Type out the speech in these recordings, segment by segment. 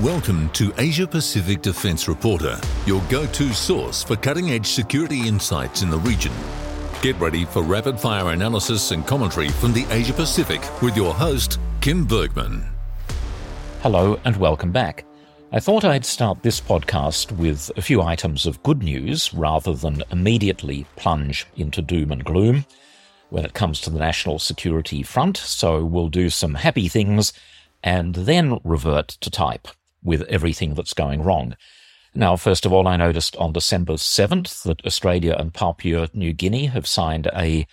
Welcome to Asia Pacific Defense Reporter, your go to source for cutting edge security insights in the region. Get ready for rapid fire analysis and commentary from the Asia Pacific with your host, Kym Bergmann. Hello and welcome back. I thought I'd start this podcast with a few items of good news rather than immediately plunge into doom and gloom when it comes to the national security front, so we'll do some happy things and then revert to type with everything that's going wrong. Now, first of all, I noticed on December 7th that Australia and Papua New Guinea have signed a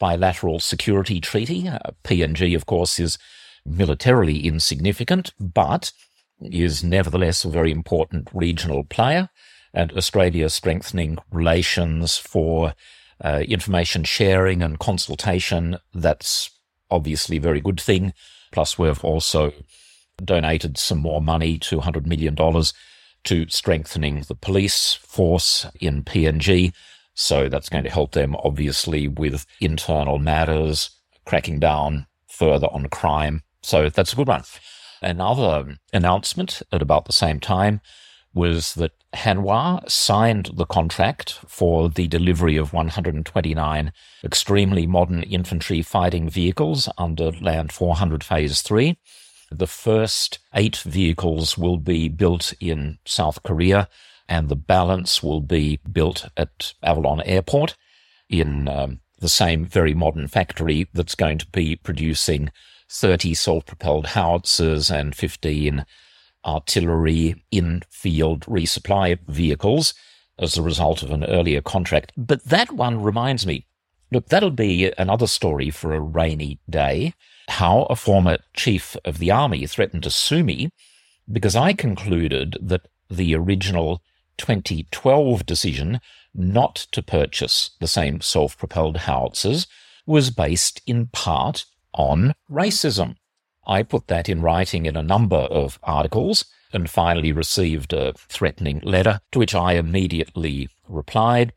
bilateral security treaty. Uh, PNG, of course, is militarily insignificant, but is nevertheless a very important regional player, and Australia strengthening relations for uh, information sharing and consultation. That's obviously a very good thing. Plus, we've also donated some more money, $200 million, to strengthening the police force in PNG. So that's going to help them, obviously, with internal matters, cracking down further on crime. So that's a good one. Another announcement at about the same time was that Hanwha signed the contract for the delivery of 129 extremely modern infantry fighting vehicles under Land 400 Phase 3. The first eight vehicles will be built in South Korea, and the balance will be built at Avalon Airport in um, the same very modern factory that's going to be producing 30 self propelled howitzers and 15 artillery in field resupply vehicles as a result of an earlier contract. But that one reminds me look, that'll be another story for a rainy day. How a former chief of the army threatened to sue me because I concluded that the original 2012 decision not to purchase the same self propelled howitzers was based in part on racism. I put that in writing in a number of articles and finally received a threatening letter to which I immediately replied,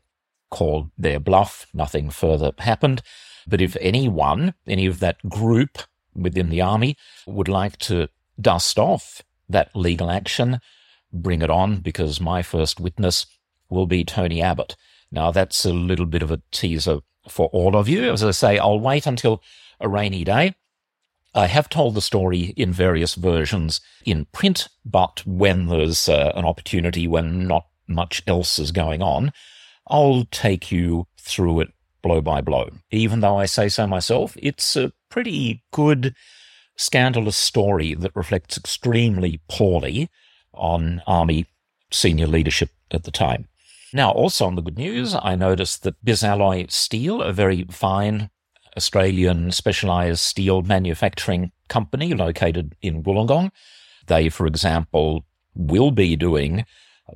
called their bluff. Nothing further happened. But if anyone, any of that group within the army would like to dust off that legal action, bring it on because my first witness will be Tony Abbott. Now that's a little bit of a teaser for all of you. As I say, I'll wait until a rainy day. I have told the story in various versions in print, but when there's uh, an opportunity when not much else is going on, I'll take you through it blow by blow. Even though I say so myself, it's a pretty good, scandalous story that reflects extremely poorly on Army senior leadership at the time. Now, also on the good news, I noticed that Bisalloy Steel, a very fine Australian specialised steel manufacturing company located in Wollongong. They, for example, will be doing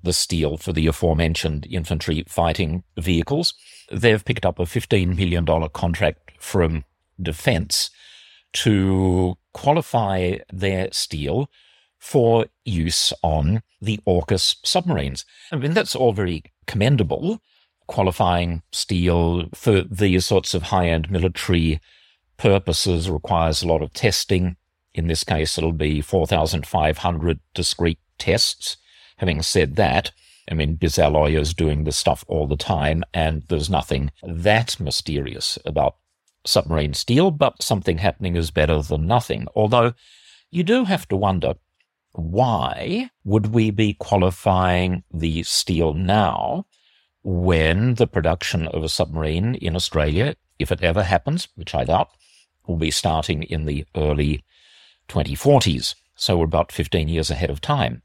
the steel for the aforementioned infantry fighting vehicles. They've picked up a $15 million contract from Defence to qualify their steel for use on the AUKUS submarines. I mean, that's all very commendable qualifying steel for these sorts of high end military purposes requires a lot of testing. In this case, it'll be 4,500 discrete tests. Having said that, I mean, Bisalloy is doing this stuff all the time, and there's nothing that mysterious about submarine steel, but something happening is better than nothing. Although you do have to wonder why would we be qualifying the steel now when the production of a submarine in Australia, if it ever happens, which I doubt, will be starting in the early 2040s. So we're about 15 years ahead of time.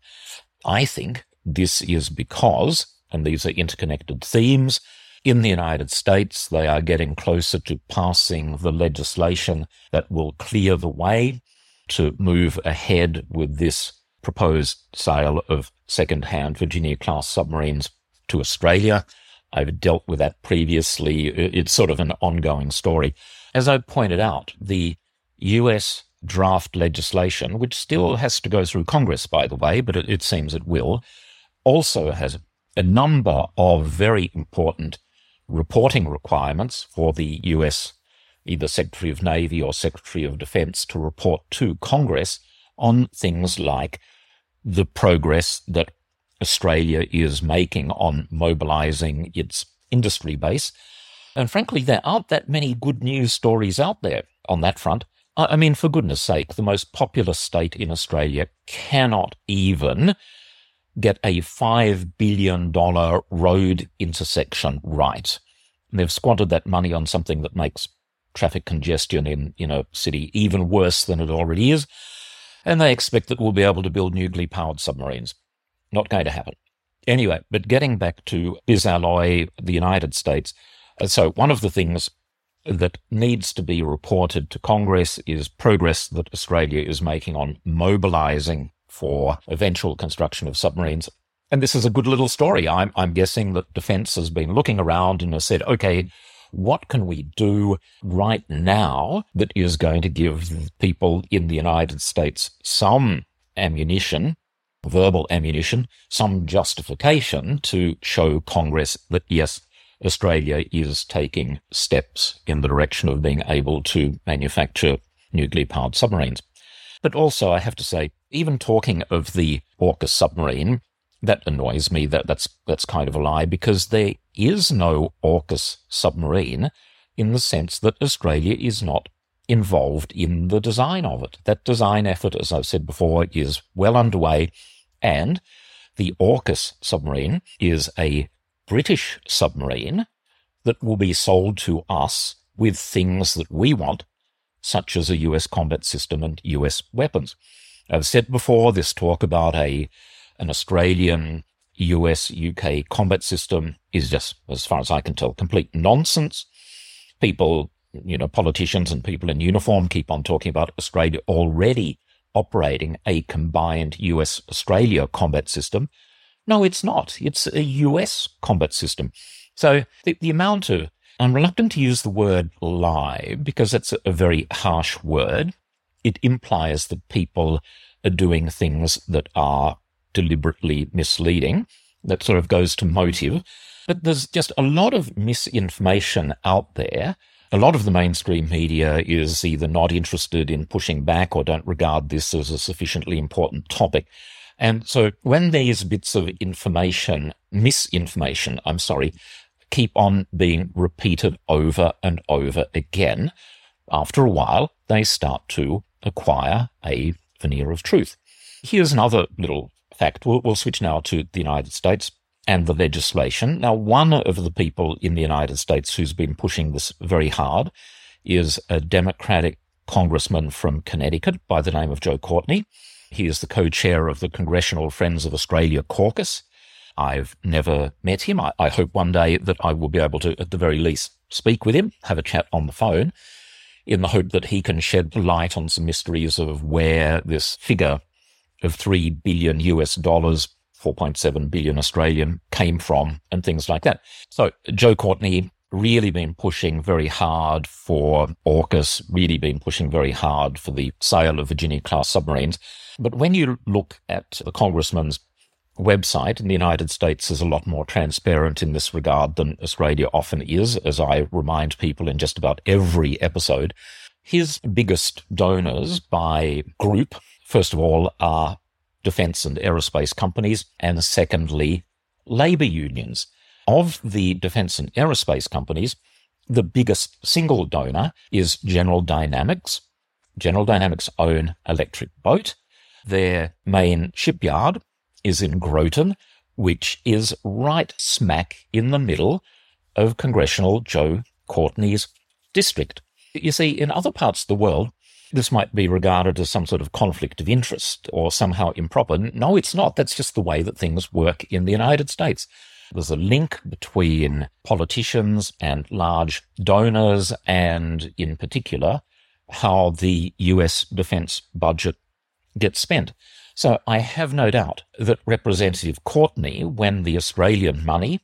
I think this is because, and these are interconnected themes, in the United States, they are getting closer to passing the legislation that will clear the way to move ahead with this proposed sale of second-hand Virginia class submarines to Australia. I've dealt with that previously. It's sort of an ongoing story. As I pointed out, the US draft legislation, which still has to go through Congress, by the way, but it, it seems it will, also has a number of very important reporting requirements for the US, either Secretary of Navy or Secretary of Defense, to report to Congress on things like the progress that Australia is making on mobilizing its industry base. And frankly, there aren't that many good news stories out there on that front. I mean, for goodness sake, the most populous state in Australia cannot even get a $5 billion road intersection right. And they've squandered that money on something that makes traffic congestion in, in a city even worse than it already is. And they expect that we'll be able to build nuclear powered submarines. Not going to happen. Anyway, but getting back to Bisalloy, the United States. So one of the things that needs to be reported to Congress is progress that Australia is making on mobilizing for eventual construction of submarines. And this is a good little story. I'm, I'm guessing that defense has been looking around and has said, okay, what can we do right now that is going to give people in the United States some ammunition, verbal ammunition, some justification to show Congress that yes, Australia is taking steps in the direction of being able to manufacture nuclear powered submarines. But also, I have to say, even talking of the AUKUS submarine, that annoys me. That that's that's kind of a lie because there is no AUKUS submarine in the sense that Australia is not involved in the design of it. That design effort, as I've said before, is well underway, and the AUKUS submarine is a British submarine that will be sold to us with things that we want, such as a US combat system and US weapons. I've said before this talk about a an Australian US UK combat system is just, as far as I can tell, complete nonsense. People, you know, politicians and people in uniform keep on talking about Australia already operating a combined US Australia combat system. No, it's not. It's a US combat system. So the, the amount of, I'm reluctant to use the word lie because it's a very harsh word. It implies that people are doing things that are deliberately misleading. That sort of goes to motive. But there's just a lot of misinformation out there. A lot of the mainstream media is either not interested in pushing back or don't regard this as a sufficiently important topic. And so when these bits of information, misinformation, I'm sorry, keep on being repeated over and over again, after a while, they start to acquire a veneer of truth. Here's another little fact. We'll, we'll switch now to the United States and the legislation. Now, one of the people in the United States who's been pushing this very hard is a Democratic congressman from Connecticut by the name of Joe Courtney. He is the co-chair of the Congressional Friends of Australia caucus. I've never met him. I, I, hope one day that I will be able to, at the very least, speak with him, have a chat on the phone, in the hope that he can shed light on some mysteries of where this figure of 3 billion US dollars, 4.7 billion Australian came from and things like that. So Joe Courtney really been pushing very hard for AUKUS, really been pushing very hard for the sale of Virginia class submarines. But when you look at the congressman's website in the United States is a lot more transparent in this regard than Australia often is, as I remind people in just about every episode. His biggest donors by group first of all, are defense and aerospace companies, and secondly, labor unions. Of the defense and aerospace companies, the biggest single donor is General Dynamics. General Dynamics own Electric Boat. Their main shipyard is in Groton, which is right smack in the middle of Congressional Joe Courtney's district. You see, in other parts of the world, this might be regarded as some sort of conflict of interest or somehow improper. No, it's not. That's just the way that things work in the United States. There's a link between politicians and large donors, and in particular, how the US defense budget gets spent. So I have no doubt that Representative Courtney, when the Australian money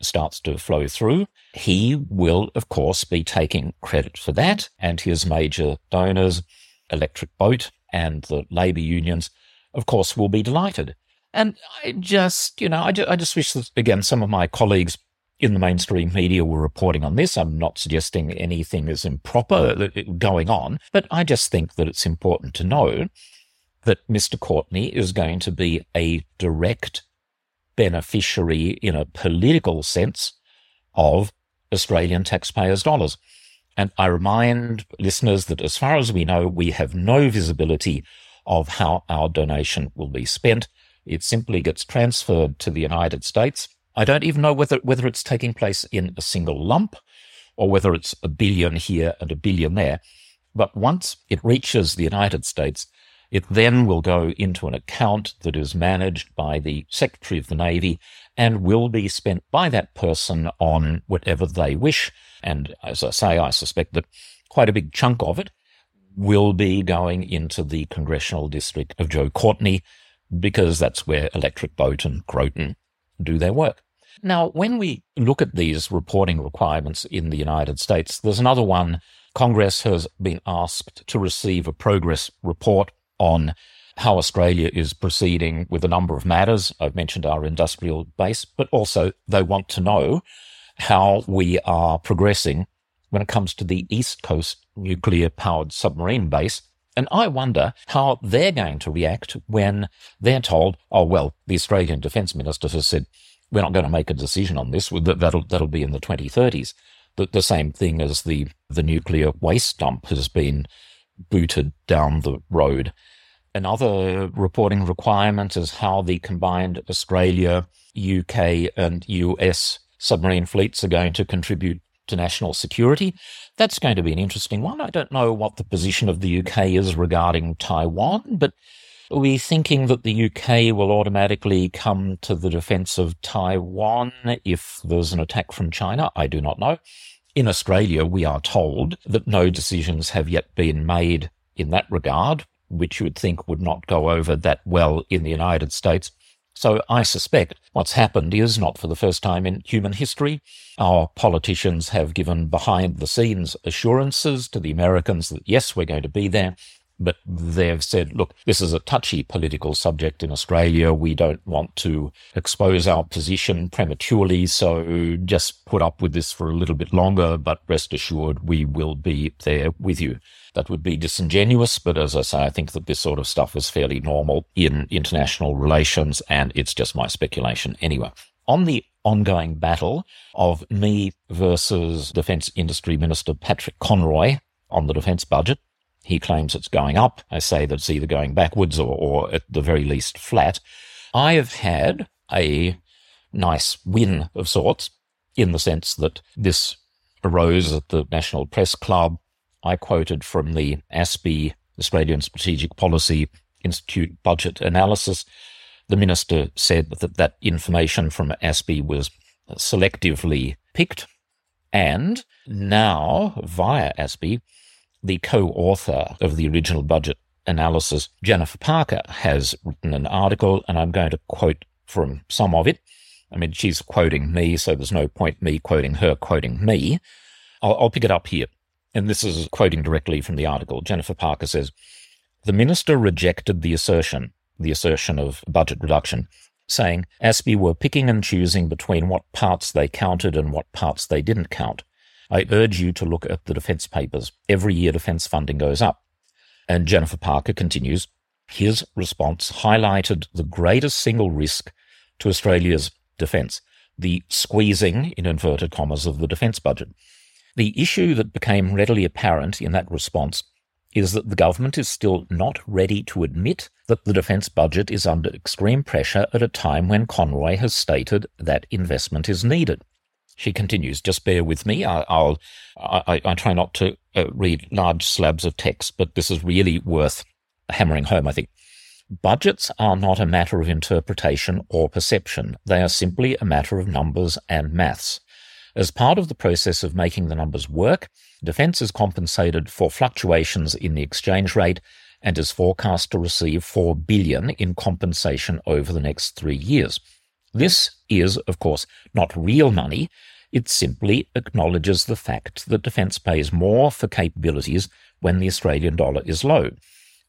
starts to flow through, he will, of course, be taking credit for that. And his major donors, Electric Boat and the labour unions, of course, will be delighted. And I just, you know, I just, I just wish that, again, some of my colleagues in the mainstream media were reporting on this. I'm not suggesting anything is improper going on, but I just think that it's important to know that Mr. Courtney is going to be a direct beneficiary in a political sense of Australian taxpayers' dollars. And I remind listeners that as far as we know, we have no visibility of how our donation will be spent. It simply gets transferred to the United States. I don't even know whether, whether it's taking place in a single lump or whether it's a billion here and a billion there. But once it reaches the United States, it then will go into an account that is managed by the Secretary of the Navy and will be spent by that person on whatever they wish. And as I say, I suspect that quite a big chunk of it will be going into the congressional district of Joe Courtney because that's where Electric Boat and Groton mm. do their work. Now, when we look at these reporting requirements in the United States, there's another one. Congress has been asked to receive a progress report on how Australia is proceeding with a number of matters. I've mentioned our industrial base, but also they want to know how we are progressing when it comes to the East Coast nuclear powered submarine base. And I wonder how they're going to react when they're told, oh, well, the Australian Defence Minister has said, we're not going to make a decision on this. That'll, that'll be in the 2030s. The, the same thing as the, the nuclear waste dump has been booted down the road. Another reporting requirement is how the combined Australia, UK, and US submarine fleets are going to contribute to national security. That's going to be an interesting one. I don't know what the position of the UK is regarding Taiwan, but are we thinking that the UK will automatically come to the defense of Taiwan if there's an attack from China? I do not know. In Australia, we are told that no decisions have yet been made in that regard, which you would think would not go over that well in the United States. So I suspect what's happened is not for the first time in human history. Our politicians have given behind the scenes assurances to the Americans that yes, we're going to be there. But they've said, look, this is a touchy political subject in Australia. We don't want to expose our position prematurely. So just put up with this for a little bit longer, but rest assured we will be there with you. That would be disingenuous. But as I say, I think that this sort of stuff is fairly normal in international relations and it's just my speculation anyway. On the ongoing battle of me versus Defence Industry Minister Patrick Conroy on the defence budget, he claims it's going up. I say that it's either going backwards or, or at the very least flat. I have had a nice win of sorts in the sense that this arose at the National Press Club. I quoted from the ASPI, Australian Strategic Policy Institute budget analysis. The minister said that that information from ASPI was selectively picked. And now, via ASPI, the co-author of the original budget analysis, Jennifer Parker, has written an article, and I'm going to quote from some of it. I mean, she's quoting me, so there's no point me quoting her quoting me. I'll, I'll pick it up here. And this is quoting directly from the article. Jennifer Parker says, The minister rejected the assertion, the assertion of budget reduction, saying ASPI were picking and choosing between what parts they counted and what parts they didn't count. I urge you to look at the defence papers. Every year defence funding goes up. And Jennifer Parker continues, his response highlighted the greatest single risk to Australia's defence, the squeezing, in inverted commas, of the defence budget. The issue that became readily apparent in that response is that the government is still not ready to admit that the defence budget is under extreme pressure at a time when Conroy has stated that investment is needed. She continues, just bear with me. I, will I, I, try not to uh, read large slabs of text, but this is really worth hammering home, I think. Budgets are not a matter of interpretation or perception. They are simply a matter of numbers and maths. As part of the process of making the numbers work, defence is compensated for fluctuations in the exchange rate and is forecast to receive 4 billion in compensation over the next 3 years. This is, of course, not real money. It simply acknowledges the fact that defence pays more for capabilities when the Australian dollar is low.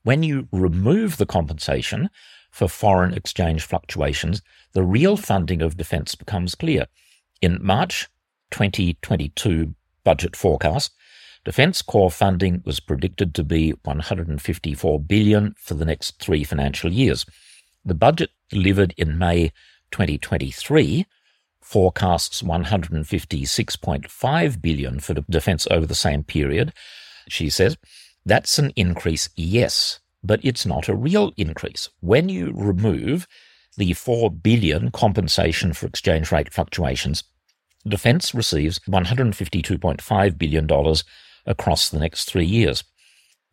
When you remove the compensation for foreign exchange fluctuations, the real funding of defence becomes clear. In March 2022 budget forecast, Defence core funding was predicted to be 154 billion for the next three financial years. The budget delivered in May 2023 forecasts 156.5 billion for defence over the same period. She says that's an increase, yes, but it's not a real increase. When you remove the 4 billion compensation for exchange rate fluctuations, defence receives $152.5 billion across the next three years.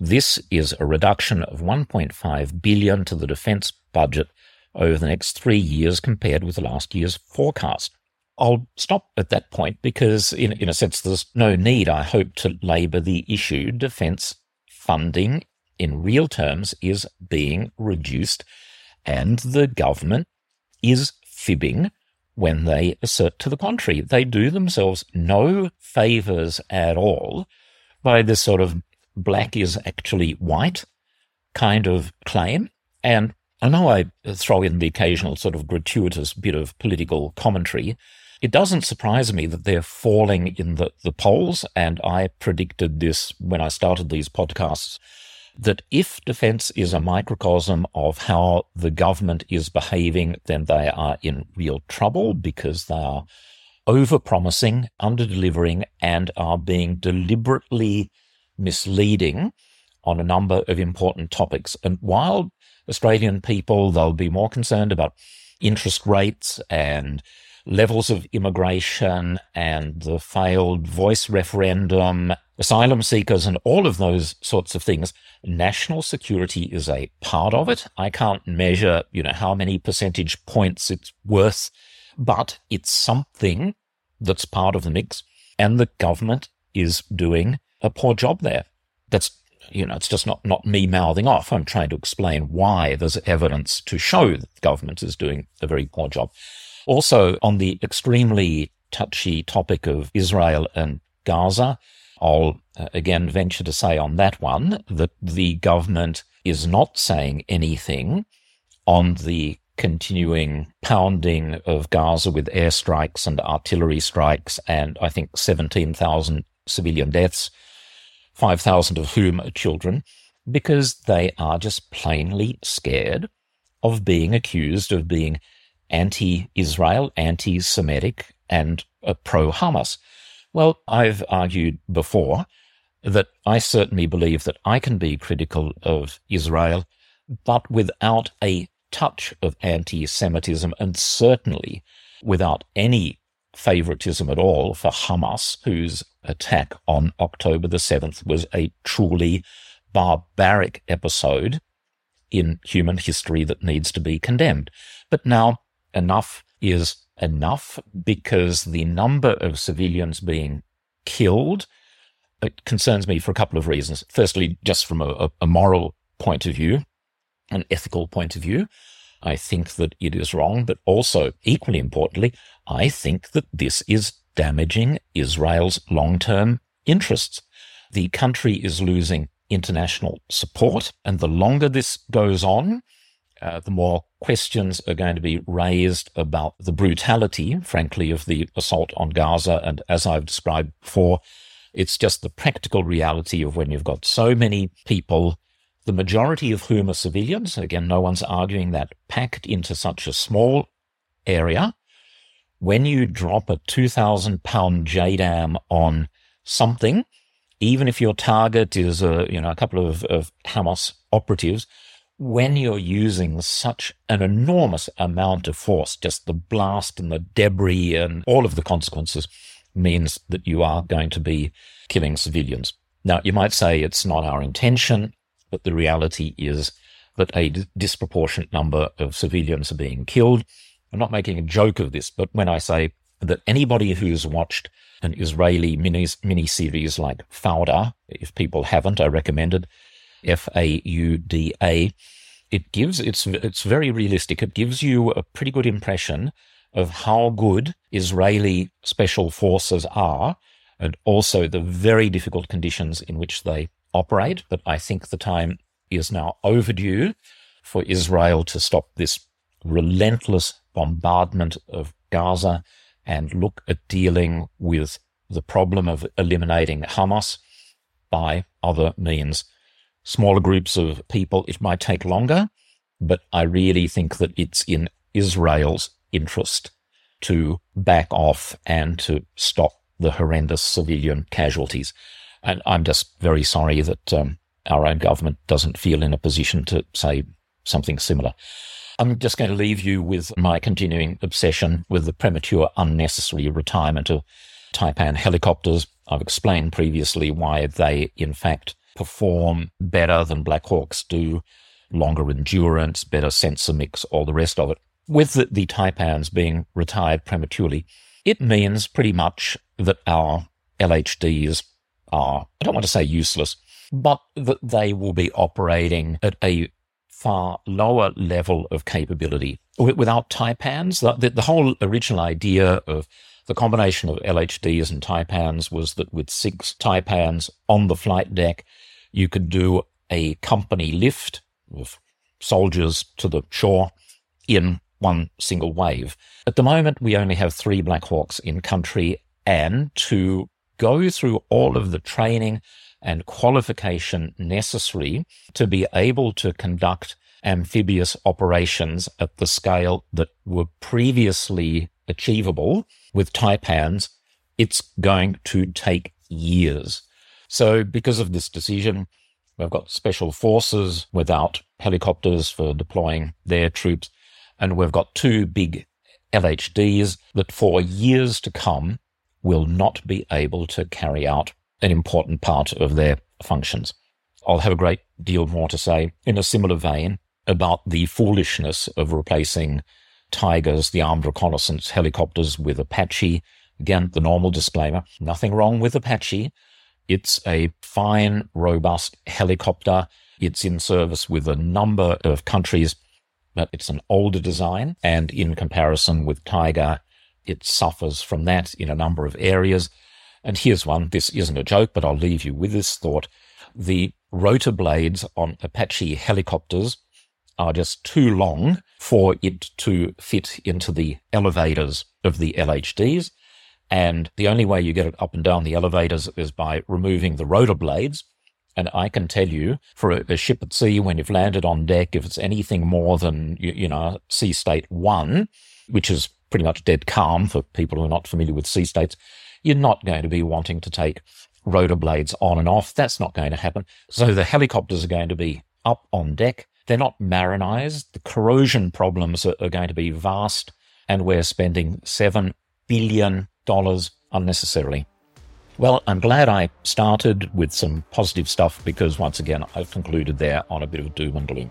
This is a reduction of 1.5 billion to the defence budget over the next three years compared with last year's forecast. I'll stop at that point because, in, in a sense, there's no need, I hope, to labour the issue. Defence funding in real terms is being reduced, and the government is fibbing when they assert to the contrary. They do themselves no favours at all by this sort of black is actually white kind of claim. And I know I throw in the occasional sort of gratuitous bit of political commentary. It doesn't surprise me that they're falling in the, the polls, and I predicted this when I started these podcasts that if defense is a microcosm of how the government is behaving, then they are in real trouble because they are over-promising, under-delivering, and are being deliberately misleading on a number of important topics. And while Australian people, they'll be more concerned about interest rates and levels of immigration and the failed voice referendum, asylum seekers, and all of those sorts of things. National security is a part of it. I can't measure, you know, how many percentage points it's worth, but it's something that's part of the mix. And the government is doing a poor job there. That's you know, it's just not, not me mouthing off. I'm trying to explain why there's evidence to show that the government is doing a very poor job. Also, on the extremely touchy topic of Israel and Gaza, I'll uh, again venture to say on that one that the government is not saying anything on the continuing pounding of Gaza with airstrikes and artillery strikes, and I think 17,000 civilian deaths 5,000 of whom are children, because they are just plainly scared of being accused of being anti Israel, anti Semitic, and pro Hamas. Well, I've argued before that I certainly believe that I can be critical of Israel, but without a touch of anti Semitism, and certainly without any favoritism at all for Hamas, whose attack on October the 7th was a truly barbaric episode in human history that needs to be condemned. But now enough is enough because the number of civilians being killed it concerns me for a couple of reasons. Firstly, just from a, a moral point of view, an ethical point of view. I think that it is wrong, but also, equally importantly, I think that this is damaging Israel's long term interests. The country is losing international support, and the longer this goes on, uh, the more questions are going to be raised about the brutality, frankly, of the assault on Gaza. And as I've described before, it's just the practical reality of when you've got so many people the majority of whom are civilians. Again, no one's arguing that packed into such a small area. When you drop a 2,000 pound JDAM on something, even if your target is a, you know, a couple of, of Hamas operatives, when you're using such an enormous amount of force, just the blast and the debris and all of the consequences means that you are going to be killing civilians. Now, you might say it's not our intention. But the reality is that a disproportionate number of civilians are being killed. I'm not making a joke of this, but when I say that anybody who's watched an Israeli mini, mini series like Fauda, if people haven't, I recommend it, F A U D A, it gives, it's, it's very realistic. It gives you a pretty good impression of how good Israeli special forces are and also the very difficult conditions in which they operate, but I think the time is now overdue for Israel to stop this relentless bombardment of Gaza and look at dealing with the problem of eliminating Hamas by other means. Smaller groups of people, it might take longer, but I really think that it's in Israel's interest to back off and to stop the horrendous civilian casualties. And I'm just very sorry that um, our own government doesn't feel in a position to say something similar. I'm just going to leave you with my continuing obsession with the premature, unnecessary retirement of Taipan helicopters. I've explained previously why they, in fact, perform better than Black Hawks do, longer endurance, better sensor mix, all the rest of it. With the, the Taipans being retired prematurely, it means pretty much that our LHDs are, I don't want to say useless, but that they will be operating at a far lower level of capability. Without Taipans, the, the whole original idea of the combination of LHDs and Taipans was that with six Taipans on the flight deck, you could do a company lift of soldiers to the shore in one single wave. At the moment, we only have three Black Hawks in country, and to go through all of the training and qualification necessary to be able to conduct amphibious operations at the scale that were previously achievable with Taipans, it's going to take years. So because of this decision, we've got special forces without helicopters for deploying their troops. And we've got two big LHDs that for years to come will not be able to carry out an important part of their functions. I'll have a great deal more to say in a similar vein about the foolishness of replacing Tigers, the armed reconnaissance helicopters, with Apache. Again, the normal disclaimer nothing wrong with Apache. It's a fine, robust helicopter. It's in service with a number of countries, but it's an older design. And in comparison with Tiger, it suffers from that in a number of areas. And here's one. This isn't a joke, but I'll leave you with this thought. The rotor blades on Apache helicopters are just too long for it to fit into the elevators of the LHDs. And the only way you get it up and down the elevators is by removing the rotor blades. And I can tell you, for a, a ship at sea, when you've landed on deck, if it's anything more than, you, you know, sea state one, which is pretty much dead calm for people who are not familiar with sea states, you're not going to be wanting to take rotor blades on and off. That's not going to happen. So the helicopters are going to be up on deck. They're not marinized. The corrosion problems are, are going to be vast. And we're spending $7 billion unnecessarily. Well, I'm glad I started with some positive stuff because once again, I've concluded there on a bit of doom and gloom.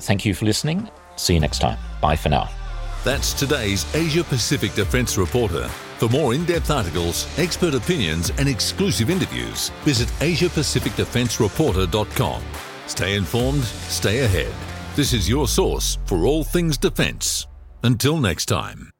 Thank you for listening. See you next time. Bye for now. That's today's Asia Pacific Defence Reporter. For more in depth articles, expert opinions, and exclusive interviews, visit AsiaPacificDefenceReporter.com. Stay informed, stay ahead. This is your source for all things defence. Until next time.